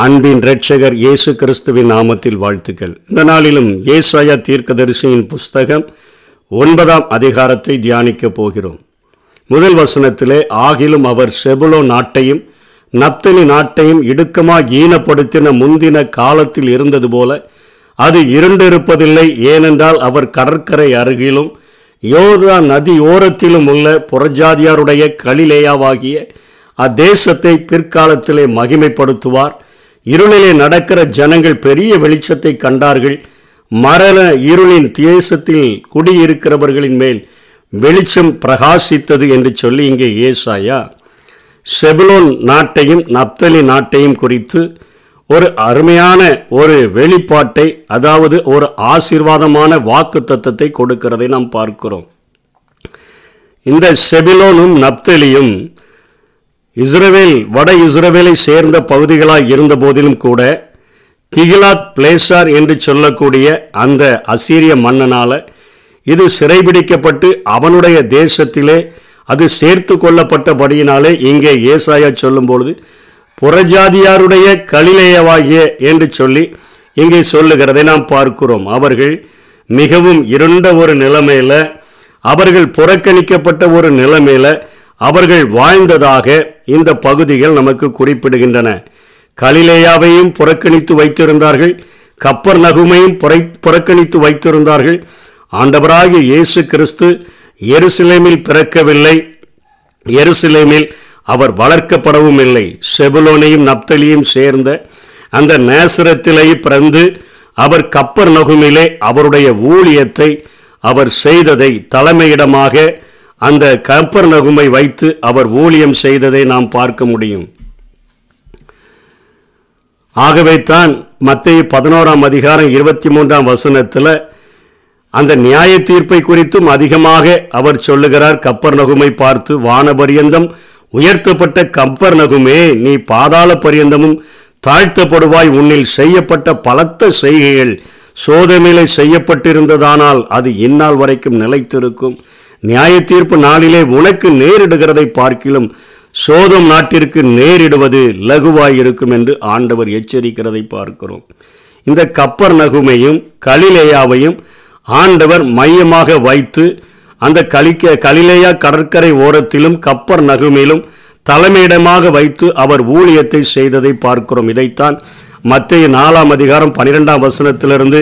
அன்பின் இரட்சகர் இயேசு கிறிஸ்துவின் நாமத்தில் வாழ்த்துக்கள். இந்த நாளிலும் ஏசாயா தீர்க்கதரிசியின் புஸ்தகம் ஒன்பதாம் அதிகாரத்தை தியானிக்கப் போகிறோம். முதல் வசனத்திலே ஆகிலும் அவர் செபுலோ நாட்டையும் நத்தனி நாட்டையும் இடுக்கமாக ஈனப்படுத்தின முந்தின காலத்தில் இருந்தது போல அது இருண்டிருப்பதில்லை. ஏனென்றால் அவர் கடற்கரை அருகிலும் யோதா நதி ஓரத்திலும் உள்ள புறஜாதியாருடைய கலிலேயாவாகிய அத்தேசத்தை பிற்காலத்திலே மகிமைப்படுத்துவார். இருளிலே நடக்கிற ஜனங்கள் பெரிய வெளிச்சத்தை கண்டார்கள். மரண இருளின் தேசத்தில் குடியிருக்கிறவர்களின் மேல் வெளிச்சம் பிரகாசித்தது என்று சொல்லி இங்கே ஏசாயா செபுலோன் நாட்டையும் நப்தலி நாட்டையும் குறித்து ஒரு அருமையான ஒரு வெளிப்பாட்டை அதாவது ஒரு ஆசீர்வாதமான வாக்கு தத்துவத்தை கொடுக்கிறதை நாம் பார்க்கிறோம். இந்த செபிலோனும் நப்தலியும் இஸ்ரவேல் வட இஸ்ரவேலை சேர்ந்த பகுதிகளாக இருந்த போதிலும் கூட திகிலாத் பிளேசார் என்று சொல்லக்கூடிய அந்த அசீரிய மன்னனால இது சிறைபிடிக்கப்பட்டு அவனுடைய தேசத்திலே அது சேர்த்து கொள்ளப்பட்டபடியினாலே இங்கே ஏசாயா சொல்லும்பொழுது புறஜாதியாருடைய கலிலேயவாகிய என்று சொல்லி இங்கே சொல்லுகிறதை நாம் பார்க்கிறோம். அவர்கள் மிகவும் இருண்ட ஒரு நிலைமையில் அவர்கள் புறக்கணிக்கப்பட்ட ஒரு நிலைமையில் அவர்கள் வாழ்ந்ததாக இந்த பகுதிகள் நமக்கு குறிப்பிடுகின்றன. கலிலேயாவையும் புறக்கணித்து வைத்திருந்தார்கள். கப்பர் நகுமையும் புரை புறக்கணித்து வைத்திருந்தார்கள். ஆண்டவராகிய இயேசு கிறிஸ்து எருசலேமில் பிறக்கவில்லை. எருசலேமில் அவர் வளர்க்கப்படவும் இல்லை. செபுலோனையும் நப்தலியும் சேர்ந்த அந்த நேசரத்திலேயே பிறந்து அவர் கப்பர் நகுமிலே அவருடைய ஊழியத்தை அவர் செய்ததை தலைமையிடமாக அந்த கப்பர் நகுமை வைத்து அவர் ஊழியம் செய்ததை நாம் பார்க்க முடியும். ஆகவே தான் மத்திய பதினோராம் அதிகாரம் இருபத்தி மூன்றாம் வசனத்தில் அந்த நியாய தீர்ப்பை குறித்தும் அதிகமாக அவர் சொல்லுகிறார். கப்பர் நகுமை பார்த்து வானபரியந்தம் உயர்த்தப்பட்ட கப்பர் நகுமே நீ பாதாள பரியந்தமும் தாழ்த்தப்படுவாய். உன்னில் செய்யப்பட்ட பலத்த செய்கைகள் சோதனையிலே செய்யப்பட்டிருந்ததானால் அது இந்நாள் வரைக்கும் நிலைத்திருக்கும். நியாய தீர்ப்பு நாளிலே உனக்கு நேரிடுகிறதை பார்க்கிலும் சோதம் நாட்டிற்கு நேரிடுவது லகுவாயிருக்கும் என்று ஆண்டவர் எச்சரிக்கிறதை பார்க்கிறோம். இந்த கப்பர் நகுமையும் கலிலேயாவையும் ஆண்டவர் மையமாக வைத்து அந்த கலிக்க கலிலேயா கடற்கரை ஓரத்திலும் கப்பர் நகுமையிலும் தலைமையிடமாக வைத்து அவர் ஊழியத்தை செய்ததை பார்க்கிறோம். இதைத்தான் மத்திய நாலாம் அதிகாரம் பனிரெண்டாம் வசனத்திலிருந்து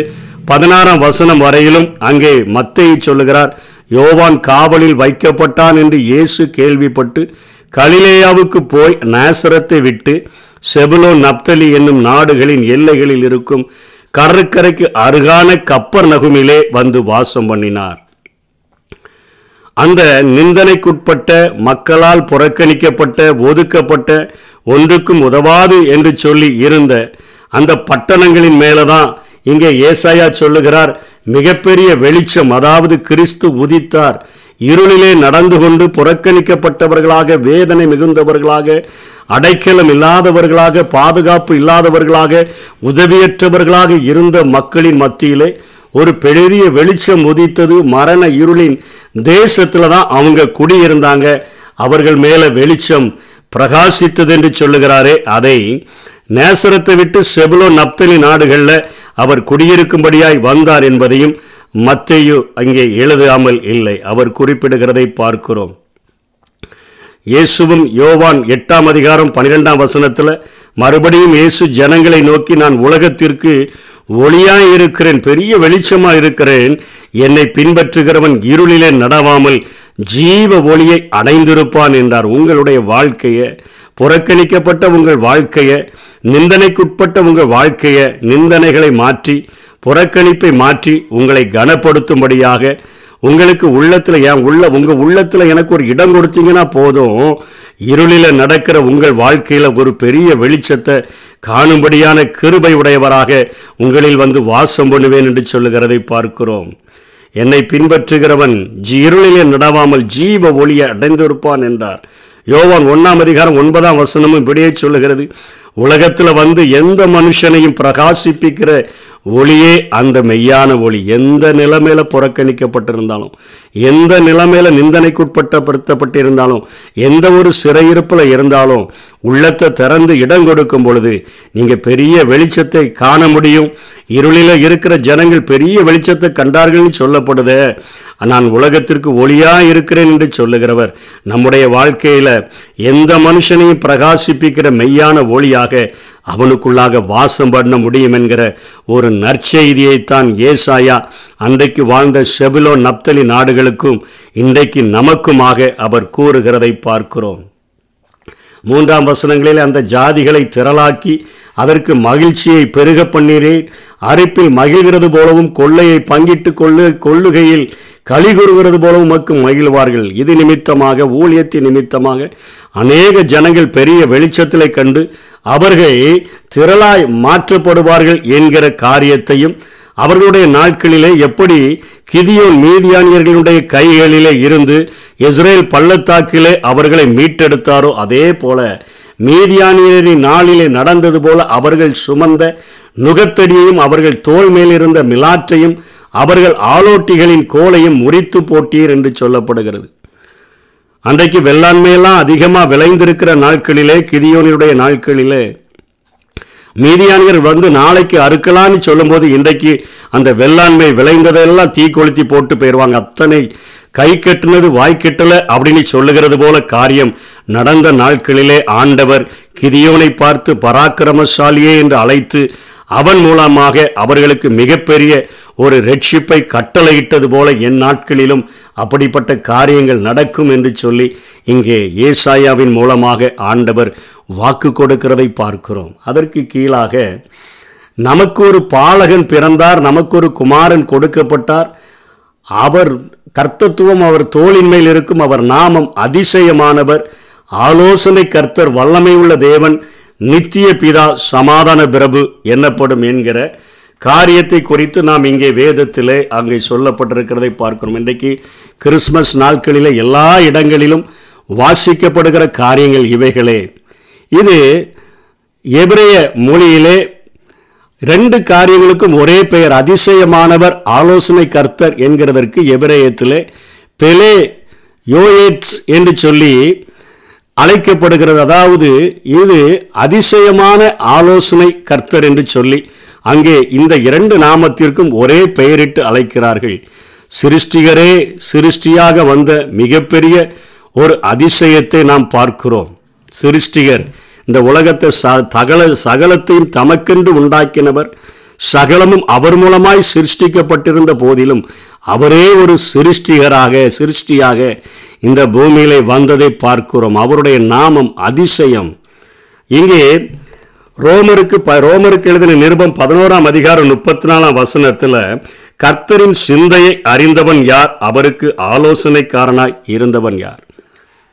பதினாறாம் வசனம் வரையிலும் அங்கே மத்தையை சொல்லுகிறார். யோவான் காவலில் வைக்கப்பட்டான் என்று இயேசு கேள்விப்பட்டு கலிலேயாவுக்கு போய் நாசரத்தை விட்டு செபுலோ நப்தலி என்னும் நாடுகளின் எல்லைகளில் இருக்கும் கடற்கரைக்கு அருகான கப்பர் நகுமிலே வந்து வாசம் பண்ணினார். அந்த நிந்தனைக்குட்பட்ட மக்களால் புறக்கணிக்கப்பட்ட ஒதுக்கப்பட்ட ஒன்றுக்கும் உதவாது என்று சொல்லி இருந்த அந்த பட்டணங்களின் மேலதான் இங்கே ஏசாயா சொல்லுகிறார் மிகப்பெரிய வெளிச்சம் அதாவது கிறிஸ்து உதித்தார். இருளிலே நடந்து கொண்டு புறக்கணிக்கப்பட்டவர்களாக வேதனை மிகுந்தவர்களாக அடைக்கலம் இல்லாதவர்களாக பாதுகாப்பு இல்லாதவர்களாக உதவியற்றவர்களாக இருந்த மக்களின் மத்தியிலே ஒரு பெரிய வெளிச்சம் உதித்தது. மரண இருளின் தேசத்துல தான் அவங்க குடியிருந்தாங்க. அவர்கள் மேல வெளிச்சம் பிரகாசித்தது என்று சொல்லுகிறாரே. அதை நேசரத்தை விட்டு செபுலோ நப்தலி நாடுகளில் அவர் குடியிருக்கும்படியாய் வந்தார் என்பதையும் மத்தையு அங்கே எழுதாமல் இல்லை. அவர் குறிப்பிடுகிறதை பார்க்கிறோம். இயேசுவும் யோவான் எட்டாம் அதிகாரம் பன்னிரெண்டாம் வசனத்தில் மறுபடியும் இயேசு ஜனங்களை நோக்கி நான் உலகத்திற்கு ஒளியாய் இருக்கிறேன் பெரிய வெளிச்சமா இருக்கிறேன். என்னை பின்பற்றுகிறவன் இருளிலே நடவாமல் ஜீவ ஒளியை அடைந்திருப்பான் என்றார். உங்களுடைய வாழ்க்கையை புறக்கணிக்கப்பட்ட உங்கள் வாழ்க்கையை நிந்தனைக்குட்பட்ட உங்கள் வாழ்க்கையை நிந்தனைகளை மாற்றி புறக்கணிப்பை மாற்றி உங்களை கனப்படுத்தும்படியாக உங்களுக்கு உள்ளத்தில் என் உள்ள உங்கள் உள்ளத்தில் எனக்கு ஒரு இடம் கொடுத்தீங்கன்னா போதும். இருளில் நடக்கிற உங்கள் வாழ்க்கையில் ஒரு பெரிய வெளிச்சத்தை காணும்படியான கிருபை உடையவராக உங்களில் வந்து வாசம் பண்ணுவேன் என்று சொல்லுகிறதை பார்க்கிறோம். என்னை பின்பற்றுகிறவன் ஜி இருளிலே நடவாமல் ஜீவ ஒளியை அடைந்திருப்பான் என்றார். யோவான் ஒன்றாம் அதிகாரம் ஒன்பதாம் வசனமும் இப்படியே சொல்லுகிறது. உலகத்தில் வந்து எந்த மனுஷனையும் பிரகாசிப்பிக்கிற ஒளியே அந்த மெய்யான ஒளி. எந்த நிலைமையில புறக்கணிக்கப்பட்டிருந்தாலும் எந்த நிலைமையில நிந்தனைக்குட்பட்டப்படுத்தப்பட்டிருந்தாலும் எந்த ஒரு சிறையிருப்பில் இருந்தாலும் உள்ளத்தை திறந்து இடம் கொடுக்கும் பொழுது நீங்கள் பெரிய வெளிச்சத்தை காண முடியும். இருளில இருக்கிற ஜனங்கள் பெரிய வெளிச்சத்தை கண்டார்கள்னு சொல்லப்படுது. நான் உலகத்திற்கு ஒளியா இருக்கிறேன் என்று சொல்லுகிறவர் நம்முடைய வாழ்க்கையில எந்த மனுஷனையும் பிரகாசிப்பிக்கிற மெய்யான ஒளியாக அவனுக்குள்ளாக வாசம் பண்ண முடியும் என்கிற ஒரு நற்செய்தியைத்தான் ஏசாயா அன்றைக்கு வாழ்ந்த செபிலோ நப்தலி நாடுகளுக்கும் இன்றைக்கு நமக்குமாக அவர் கூறுகிறதை பார்க்கிறோம். மூன்றாம் வசனங்களில் அந்த ஜாதிகளை திரளாக்கி அதற்கு மகிழ்ச்சியை பெருக பண்ணீரே அரிப்பில் மகிழ்கிறது போலவும் கொள்ளையை பங்கிட்டு கொள்ளு கொள்ளுகையில் களி கூறுகிறது போலவும் மக்கள் மகிழ்வார்கள். இது நிமித்தமாக ஊழியத்தின் நிமித்தமாக அநேக ஜனங்கள் பெரிய வெளிச்சத்திலே கண்டு அவர்கள் திரளாய் மாற்றப்படுவார்கள் என்கிற காரியத்தையும் அவர்களுடைய நாட்களிலே எப்படி கிதியோன் மீதியானியர்களுடைய கைகளிலே இருந்து இஸ்ரேல் பள்ளத்தாக்கிலே அவர்களை மீட்டெடுத்தாரோ அதே போல மீதியானியரின் நாளிலே நடந்தது போல அவர்கள் சுமந்த நுகத்தடியையும் அவர்கள் தோல் மேலிருந்த மிலாற்றையும் அவர்கள் ஆலோட்டிகளின் கோலையும் முறித்து போட்டீர் என்று சொல்லப்படுகிறது. அன்றைக்கு வெள்ளாண்மையெல்லாம் அதிகமாக விளைந்திருக்கிற நாட்களிலே கிதியோனியுடைய நாட்களிலே மீதியானியர் வந்து நாளைக்கு அறுக்கலான்னு சொல்லும்போது இன்றைக்கு அந்த வெள்ளாண்மை விளைந்ததெல்லாம் தீ கொளுத்தி போட்டு போயிடுவாங்க. அத்தனை கை கட்டுனது வாய் கட்டல அப்படின்னு சொல்லுகிறது போல காரியம். நடந்த நாட்களிலே ஆண்டவர் கிதியோனை பார்த்து பராக்கிரமசாலியே என்று அழைத்து அவன் மூலமாக அவர்களுக்கு மிகப்பெரிய ஒரு ரட்சிப்பை கட்டளையிட்டது போல என் நாட்களிலும் அப்படிப்பட்ட காரியங்கள் நடக்கும் என்று சொல்லி இங்கே ஏசாயாவின் மூலமாக ஆண்டவர் வாக்கு கொடுக்கிறதை பார்க்கிறோம். அதற்கு கீழாக நமக்கு ஒரு பாலகன் பிறந்தார் நமக்கு ஒரு குமாரன் கொடுக்கப்பட்டார். அவர் கர்த்தத்துவம் அவர் தோளின் மேல் இருக்கும் அவர் நாமம் அதிசயமானவர். ஆலோசனை கர்த்தர் வல்லமை உள்ள தேவன் நித்திய பிதா சமாதான பிரபு என்னப்படும் என்கிற காரியத்தை குறித்து நாம் இங்கே வேதத்திலே அங்கே சொல்லப்பட்டிருக்கிறதை பார்க்கிறோம். இன்றைக்கு கிறிஸ்மஸ் நாட்களிலே எல்லா இடங்களிலும் வாசிக்கப்படுகிற காரியங்கள் இவைகளே. இது எபிரேய மொழியிலே ரெண்டு காரியங்களுக்கும் ஒரே பெயர் அதிசயமானவர் ஆலோசனை கர்த்தர் என்கிறதற்கு எபிரேயத்திலே பெலே யோயேட்ஸ் என்று சொல்லி அழைக்கப்படுகிறது. அதாவது இது அதிசயமான ஆலோசனை கர்த்தர் என்று சொல்லி அங்கே இந்த இரண்டு நாமத்திற்கும் ஒரே பெயரிட்டு அழைக்கிறார்கள். சிருஷ்டிகரே சிருஷ்டியாக வந்த மிகப்பெரிய ஒரு அதிசயத்தை நாம் பார்க்கிறோம். சிருஷ்டிகர் இந்த உலகத்தை ச தகல சகலத்தையும் தமக்கென்று உண்டாக்கினவர். சகலமும் அவர் மூலமாய் சிருஷ்டிக்கப்பட்டிருந்த போதிலும் அவரே ஒரு சிருஷ்டிகராக சிருஷ்டியாக இந்த பூமியிலே வந்ததை பார்க்கிறோம். அவருடைய நாமம் அதிசயம். இங்கே ரோமருக்கு ப ரோமருக்கு எழுதின நிருபம் பதினோராம் அதிகாரம் முப்பத்தி நாலாம் வசனத்தில் கர்த்தரின் சிந்தையை அறிந்தவன் யார்? அவருக்கு ஆலோசனைக்காரனாய் இருந்தவன் யார்?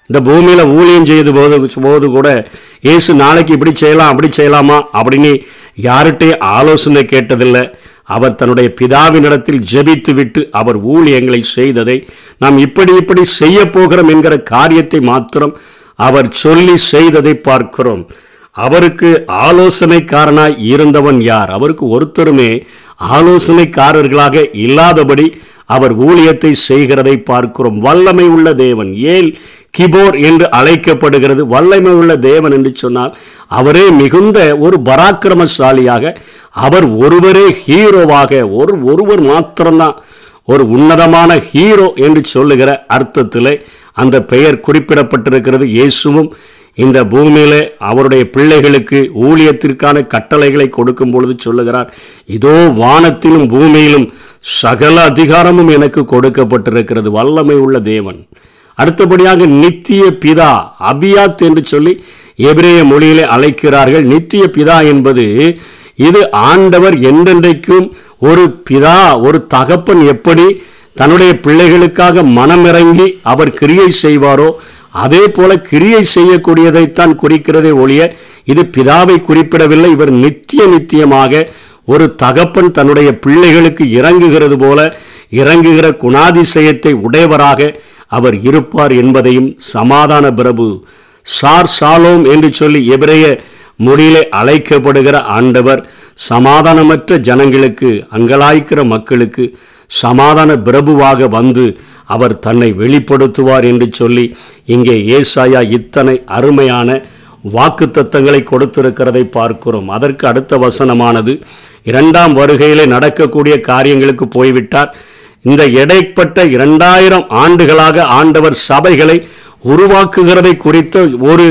இந்த பூமியில் ஊழியம் செய்து போது போது கூட இயேசு நாளைக்கு இப்படி செய்யலாம் அப்படி செய்யலாமா? அப்படின்னு யார்கிட்டையும் ஆலோசனை கேட்டதில்லை. அவர் தன்னுடைய பிதாவினிடத்தில் ஜெபித்து விட்டு அவர் ஊழியங்களை செய்ததை நாம் இப்படி இப்படி செய்ய போகிறோம் என்கிற காரியத்தை மாத்திரம் அவர் சொல்லி செய்ததை பார்க்கிறோம். அவருக்கு ஆலோசனைக்காரனாய் இருந்தவன் யார்? அவருக்கு ஒருத்தருமே ஆலோசனைக்காரர்களாக இல்லாதபடி அவர் ஊழியத்தை செய்கிறதை பார்க்கிறோம். வல்லமை உள்ள தேவன். ஏல் கிபோர் என்று அழைக்கப்படுகிறது? வல்லமை உள்ள தேவன் என்று சொன்னால் அவரே மிகுந்த ஒரு பராக்கிரமசாலியாக அவர் ஒருவரே ஹீரோவாக ஒரு ஒருவர் மாத்திரம்தான் ஒரு உன்னதமான ஹீரோ என்று சொல்லுகிற அர்த்தத்தில் அந்த பெயர் குறிப்பிடப்பட்டிருக்கிறது. இயேசுவும் இந்த பூமியில அவருடைய பிள்ளைகளுக்கு ஊழியத்திற்கான கட்டளைகளை கொடுக்கும் பொழுது சொல்லுகிறார் இதோ வானத்திலும் பூமியிலும் சகல அதிகாரமும் எனக்கு கொடுக்கப்பட்டிருக்கிறது வல்லமை உள்ள தேவன். அடுத்தபடியாக நித்திய பிதா அபியாத் என்று சொல்லி எபிரேய மொழியிலே அழைக்கிறார்கள். நித்திய பிதா என்பது இது ஆண்டவர் என்றென்றைக்கும் ஒரு பிதா ஒரு தகப்பன் எப்படி தன்னுடைய பிள்ளைகளுக்காக மனமிறங்கி அவர் கிரியை செய்வாரோ அதே போல கிரியை செய்யக்கூடியதைத்தான் குறிக்கிறதே ஒழிய இது பிதாவை குறிப்பிடவில்லை. இவர் நித்திய நித்தியமாக ஒரு தகப்பன் தன்னுடைய பிள்ளைகளுக்கு இறங்குகிறது போல இறங்குகிற குணாதிசயத்தை உடையவராக அவர் இருப்பார் என்பதையும் சமாதான பிரபு சார் சாலோம் என்று சொல்லி எபிரேய மொழியிலே அழைக்கப்படுகிற ஆண்டவர் சமாதானமற்ற ஜனங்களுக்கு அங்கலாய்க்கிற மக்களுக்கு சமாதான பிரபுவாக வந்து அவர் தன்னை வெளிப்படுத்துவார் என்று சொல்லி இங்கே ஏசாயா இத்தனை அருமையான வாக்கு தத்தங்களை கொடுத்திருக்கிறதை பார்க்கிறோம். அதற்கு அடுத்த வசனமானது இரண்டாம் வருகையிலே நடக்கக்கூடிய காரியங்களுக்கு போய்விட்டார். இந்த இடைப்பட்ட இரண்டாயிரம் ஆண்டுகளாக ஆண்டவர் சபைகளை உருவாக்குகிறதை குறித்த ஒரு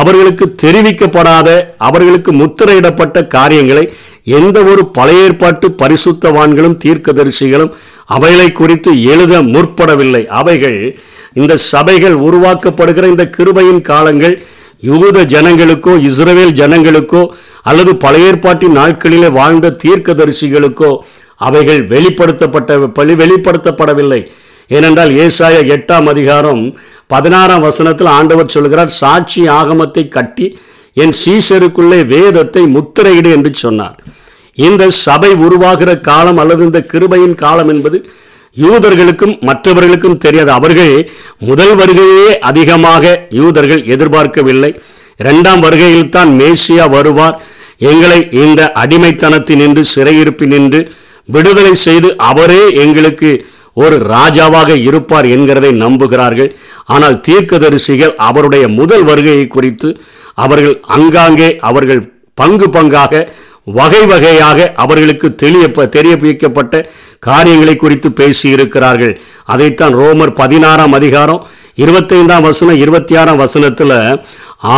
அவர்களுக்கு தெரிவிக்கப்படாத அவர்களுக்கு முத்திரையிடப்பட்ட காரியங்களை எந்த ஒரு பழைய ஏற்பாட்டு பரிசுத்தவான்களும் தீர்க்கதரிசிகளும் அவைகளை குறித்து எழுத முற்படவில்லை. அவைகள் இந்த சபைகள் உருவாக்கப்படுகிற இந்த கிருபையின் காலங்கள் யூத ஜனங்களுக்கோ இஸ்ரேல் ஜனங்களுக்கோ அல்லது பழைய ஏற்பாட்டின் நாட்களிலே வாழ்ந்த தீர்க்கதரிசிகளுக்கோ அவைகள் வெளிப்படுத்தப்பட்ட பள்ளி வெளிப்படுத்தப்படவில்லை. ஏனென்றால் ஏசாய எட்டாம் அதிகாரம் பதினாறாம் வசனத்தில் ஆண்டவர் சொல்கிறார் சாட்சி ஆகமத்தை கட்டி என் சீஷருக்குள்ளே வேதத்தை முத்திரையிடு என்று சொன்னார். இந்த சபை உருவாகிற காலம் அல்லது இந்த கிருபையின் காலம் என்பது யூதர்களுக்கும் மற்றவர்களுக்கும் தெரியாது. அவர்கள் முதல் வருகையே அதிகமாக யூதர்கள் எதிர்பார்க்கவில்லை. இரண்டாம் வருகையில் தான் மேசியா வருவார். எங்களை இந்த அடிமைத்தனத்தினின்று சிறையிருப்பினின்று விடுதலை செய்து அவரே எங்களுக்கு ஒரு ராஜாவாக இருப்பார் என்கிறதை நம்புகிறார்கள். ஆனால் தீர்க்கதரிசிகள் அவருடைய முதல் வருகையை குறித்து அவர்கள் அங்காங்கே அவர்கள் பங்கு பங்காக வகை வகையாக அவர்களுக்கு தெளிய தெரியப்பிக்கப்பட்ட காரியங்களை குறித்து பேசியிருக்கிறார்கள். அதைத்தான் ரோமர் பதினாறாம் அதிகாரம் இருபத்தைந்தாம் வசனம் இருபத்தி ஆறாம் வசனத்தில்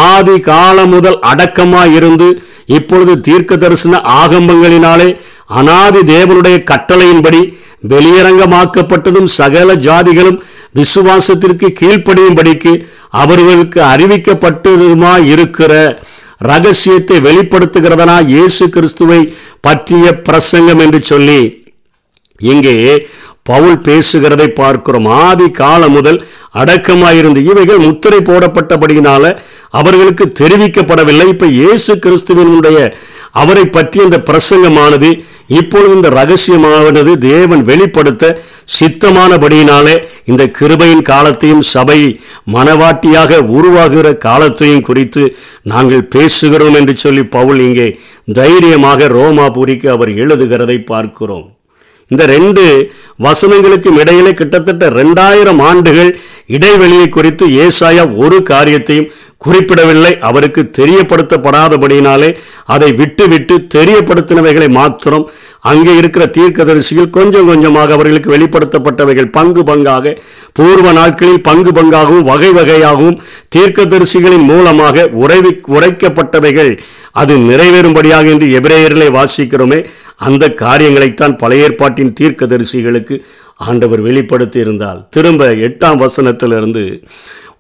ஆதி காலம் முதல் அடக்கமாக இருந்து இப்பொழுது தீர்க்க தரிசன ஆகம்பங்களினாலே அனாதி தேவனுடைய கட்டளையின்படி வெளியரங்கமாக்கப்பட்டதும் சகல ஜாதிகளும் விசுவாசத்திற்கு கீழ்ப்படியும்படிக்கு அவர்களுக்கு அறிவிக்கப்பட்டதுமா இருக்கிற ரகசியத்தை வெளிப்படுத்துகிறதனா இயேசு கிறிஸ்துவை பற்றிய பிரசங்கம் என்று சொல்லி இங்கே பவுல் பேசுகிறதை பார்க்கிறோம். ஆதி காலம் முதல் அடக்கமாயிருந்து இவைகள் முத்திரை போடப்பட்டபடியினால அவர்களுக்கு தெரிவிக்கப்படவில்லை. இப்ப இயேசு கிறிஸ்துவனுடைய அவரை பற்றி இந்த பிரசங்கமானது இப்பொழுது இந்த ரகசியமானது தேவன் வெளிப்படுத்த சித்தமானபடியினாலே இந்த கிருபையின் காலத்தையும் சபை மனவாட்டியாக உருவாகிற காலத்தையும் குறித்து நாங்கள் பேசுகிறோம் என்று சொல்லி பவுல் இங்கே தைரியமாக ரோமாபுரிக்கு அவர் எழுதுகிறதை பார்க்கிறோம். இந்த ரெண்டு வசனங்களுக்கும் இடையிலே கிட்டத்தட்ட ரெண்டாயிரம் ஆண்டுகள் இடைவெளியை குறித்து ஏசாயா ஒரு காரியத்தையும் குறிப்பிடவில்லை. அவருக்கு தெரியப்படுத்தப்படாதபடியினாலே அதை விட்டு விட்டு தெரியப்படுத்தினவைகளை மாத்திரம் அங்கே இருக்கிற தீர்க்கதரிசிகள் கொஞ்சம் கொஞ்சமாக அவர்களுக்கு வெளிப்படுத்தப்பட்டவைகள் பங்கு பங்காக பூர்வ நாட்களில் பங்கு பங்காகவும் வகை வகையாகவும் தீர்க்கதரிசிகளின் மூலமாக உறைவி உரைக்கப்பட்டவைகள் அது நிறைவேறும்படியாக என்று எபிரேயர்களை வாசிக்கிறோமே. அந்த காரியங்களைத்தான் பழைய ஏற்பாட்டின் தீர்க்கதரிசிகளுக்கு ஆண்டவர் வெளிப்படுத்தி இருந்தால் திரும்ப எட்டாம் வசனத்திலிருந்து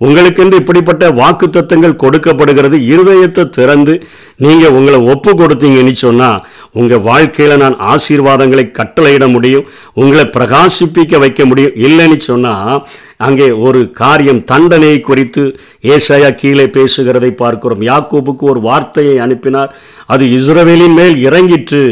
உங்களுக்கென்று இப்படிப்பட்ட வாக்கு தத்தங்கள் கொடுக்கப்படுகிறது இருதயத்தை திறந்து நீங்கள் உங்களை ஒப்பு கொடுத்தீங்கன்னு சொன்னால் உங்கள் வாழ்க்கையில நான் ஆசீர்வாதங்களை கட்டளையிட முடியும் உங்களை பிரகாசிப்பிக்க வைக்க முடியும். இல்லைன்னு சொன்னா அங்கே ஒரு காரியம் தண்டனை குறித்து ஏசாயா கீழே பேசுகிறதை பார்க்கிறோம். யாக்கோபுக்கு ஒரு வார்த்தையை அனுப்பினார். அது இஸ்ரவேலின் மேல் இறங்கிற்று.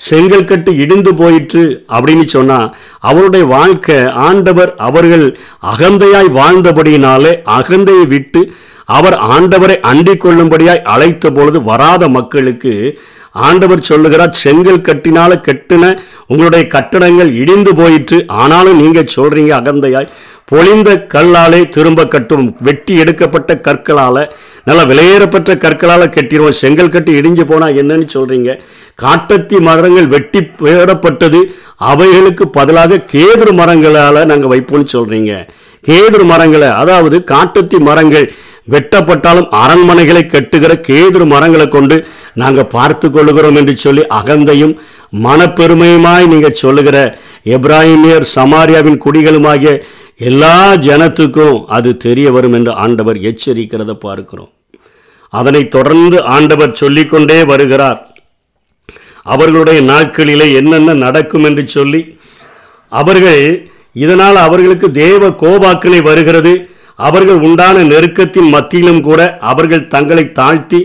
செங்கல் கட்டு இடிந்து போயிற்று அப்படின்னு சொன்னா அவருடைய வாழ்க்கை ஆண்டவர் அவர்கள் அகந்தையாய் வாழ்ந்தபடியினாலே அகந்தையை விட்டு அவர் ஆண்டவரை அண்டிக் கொள்ளும்படியாய் அழைத்த பொழுது வராத மக்களுக்கு ஆண்டவர் சொல்லுகிறார் செங்கல் கட்டினால கட்டின உங்களுடைய கட்டடங்கள் இடிந்து போயிற்று. ஆனாலும் நீங்க சொல்றீங்க அகந்தையாய். பொழிந்த கல்லாலே திரும்ப கட்டும். வெட்டி எடுக்கப்பட்ட கற்களால நல்லா விலையேறப்பட்ட கற்களால கட்டிடுவோம் செங்கல் கட்டி இடிஞ்சு போனா என்னன்னு சொல்றீங்க. காட்டத்தி மரங்கள் வெட்டி போடப்பட்டது அவைகளுக்கு பதிலாக கேதுரு மரங்களால நாங்கள் வைப்போம்னு சொல்றீங்க. கேதுரு மரங்களை அதாவது காட்டத்தி மரங்கள் வெட்டப்பட்டாலும் அரண்மனைகளை கட்டுகிற கேதுரு மரங்களை கொண்டு நாங்கள் பார்த்து கொள்ளுகிறோம் என்று சொல்லி அகந்தையும் மனப்பெருமையுமாய் நீங்கள் சொல்லுகிற எப்ராஹிமியர் சமாரியாவின் குடிகளுமாகிய எல்லா ஜனத்துக்கும் அது தெரிய வரும் என்று ஆண்டவர் எச்சரிக்கிறத பார்க்கிறோம். அதனை தொடர்ந்து ஆண்டவர் சொல்லிக்கொண்டே வருகிறார். அவர்களுடைய நாட்களிலே என்னென்ன நடக்கும் என்று சொல்லி அவர்கள் இதனால் அவர்களுக்கு தேவ கோபாக்கினை வருகிறது. அவர்கள் உண்டான நெருக்கத்தின் மத்தியிலும் கூட அவர்கள் தங்களை தாழ்த்தி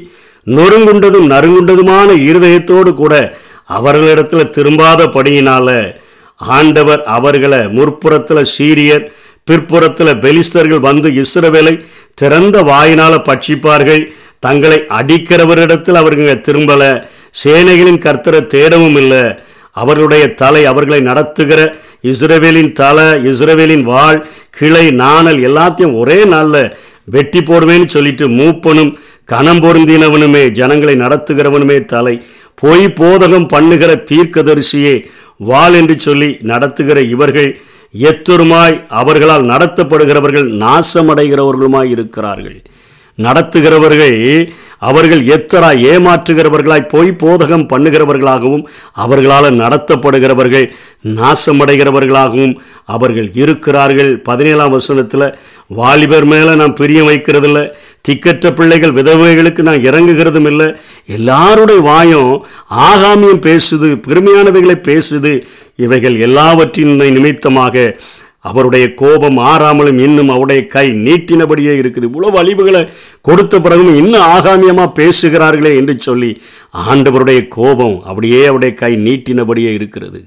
நொறுங்குண்டதும் நறுங்குண்டதுமான இருதயத்தோடு கூட அவர்களிடத்தில் திரும்பாதபடியினால ஆண்டவர் அவர்களை முற்புறத்தில் சீரியர் பிற்புறத்தில் பெலிஸ்தர்கள் வந்து இஸ்ரவேலை திறந்த வாயினால பட்சிப்பார்கள். தங்களை அடிக்கிறவரிடத்தில் அவர்கள் திரும்பல. சேனைகளின் கர்த்தரை தேடவும் இல்லை. அவர்களுடைய தலை அவர்களை நடத்துகிற இஸ்ரவேலின் தலை இஸ்ரவேலின் வாழ் கிளை நாணல் எல்லாத்தையும் ஒரே நாளில் வெட்டி போடுவேன்னு சொல்லிட்டு மூப்பனும் கணம் பொருந்தினவனுமே ஜனங்களை நடத்துகிறவனுமே தலை. பொய் போதகம் பண்ணுகிற தீர்க்கதரிசியே வாள் என்று சொல்லி நடத்துகிற இவர்கள் எத்தொருமாய் அவர்களால் நடத்தப்படுகிறவர்கள் நாசமடைகிறவர்களுமாய் இருக்கிறார்கள். நடத்துகிறவர்கள் அவர்கள் எத்தரா ஏமாற்றுகிறவர்களாய் போய் போதகம் பண்ணுகிறவர்களாகவும் அவர்களால் நடத்தப்படுகிறவர்கள் நாசமடைகிறவர்களாகவும் அவர்கள் இருக்கிறார்கள். பதினேழாம் வசனத்தில் வாலிபர் மேலே நான் பிரியம் வைக்கிறதில்ல திக்கற்ற பிள்ளைகள் விதவைகளுக்கு நான் இறங்குகிறதும் இல்லை எல்லாருடைய வாயும் ஆகாமியம் பேசுது பெருமையானவைகளை பேசுது. இவைகள் எல்லாவற்றின் நிமித்தமாக அவருடைய கோபம் ஆறாமலும் இன்னும் அவருடைய கை நீட்டினபடியே இருக்குது. இவ்வளவு அழிவுகளை கொடுத்த பிறகும் இன்னும் ஆகாமியமாக பேசுகிறார்களே என்று சொல்லி ஆண்டவருடைய கோபம் அப்படியே அவருடைய கை நீட்டினபடியே இருக்கிறது.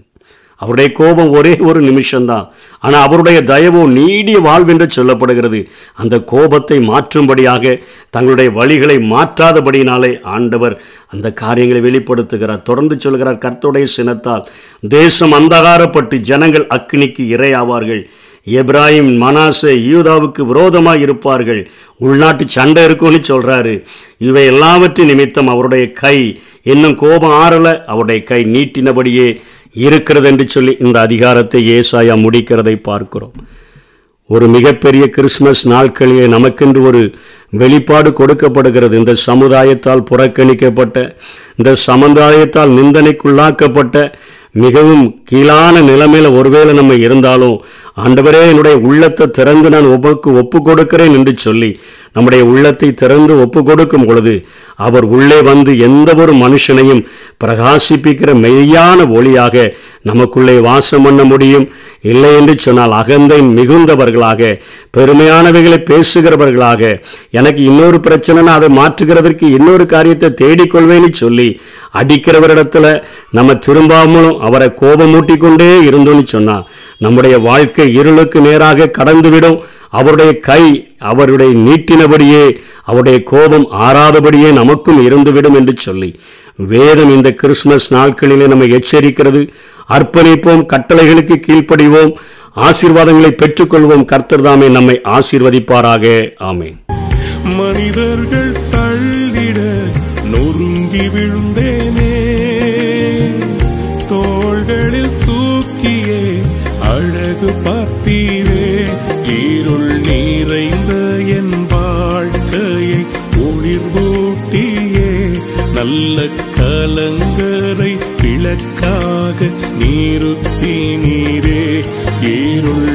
அவருடைய கோபம் ஒரே ஒரு நிமிஷம்தான். ஆனால் அவருடைய தயவோ நீடிய வாழ்வென்று சொல்லப்படுகிறது. அந்த கோபத்தை மாற்றும்படியாக தங்களுடைய வழிகளை மாற்றாதபடியினாலே ஆண்டவர் அந்த காரியங்களை வெளிப்படுத்துகிறார். தொடர்ந்து சொல்கிறார் கர்த்தருடைய சினத்தால் தேசம் அந்தகாரப்பட்டு ஜனங்கள் அக்னிக்கு இரையாவார்கள். எப்ராஹிம் மனாசே யூதாவுக்கு விரோதமாக இருப்பார்கள். உள்நாட்டு சண்டை இருக்கும்னு சொல்கிறாரு இவை எல்லாவற்றின் நிமித்தம் அவருடைய கை. இன்னும் கோபம் ஆறலை. அவருடைய கை நீட்டினபடியே இருக்கிறது என்று சொல்லி இந்த அதிகாரத்தை ஏசாயா முடிக்கிறதை பார்க்கிறோம். ஒரு மிகப்பெரிய கிறிஸ்மஸ் நாட்களிலே நமக்கென்று ஒரு வெளிப்பாடு கொடுக்கப்படுகிறது. இந்த சமுதாயத்தால் புறக்கணிக்கப்பட்ட இந்த சமுதாயத்தால் நிந்தனைக்குள்ளாக்கப்பட்ட மிகவும் கீழான நிலைமையில ஒருவேளை நம்ம இருந்தாலும் ஆண்டவரே என்னுடைய உள்ளத்தை திறந்து நான் ஒப்புக்கு ஒப்பு கொடுக்கிறேன் என்று சொல்லி நம்முடைய உள்ளத்தை திறந்து ஒப்பு கொடுக்கும் பொழுது அவர் உள்ளே வந்து எந்த ஒரு மனுஷனையும் பிரகாசிப்பிக்கிற மெய்யான ஒளியாக நமக்குள்ளே வாசம் பண்ண முடியும். இல்லை என்று சொன்னால் அகந்தை மிகுந்தவர்களாக பெருமையானவைகளை பேசுகிறவர்களாக எனக்கு இன்னொரு பிரச்சனைனா அதை மாற்றுகிறதற்கு இன்னொரு காரியத்தை தேடிக்கொள்வேன்னு சொல்லி அடிக்கிறவரிடத்துல நம்ம திரும்பாமலும் அவரை கோபமூட்டி கொண்டே இருந்தோன்னு சொன்னால் நம்முடைய வாழ்க்கை இருளுக்கு நேராக கடந்துவிடும். அவருடைய கை அவருடைய நீட்டினபடியே அவருடைய கோபம் ஆறாதபடியே நமக்கும் இருந்துவிடும் என்று சொல்லி. வேதம் இந்த கிறிஸ்துமஸ் நாட்களிலே நம்மை எச்சரிக்கிறது. அர்ப்பணிப்போம் கட்டளைகளுக்கு கீழ்ப்படிவோம் ஆசீர்வாதங்களை பெற்றுக்கொள்வோம். கர்த்தர் தாமே நம்மை ஆசீர்வதிப்பாராக. ஆமே மனிதர்கள் தள்ளிட நொறுங்கி விழுந்தேனே எனக்காக நீருத்தி நீரே ஏருள்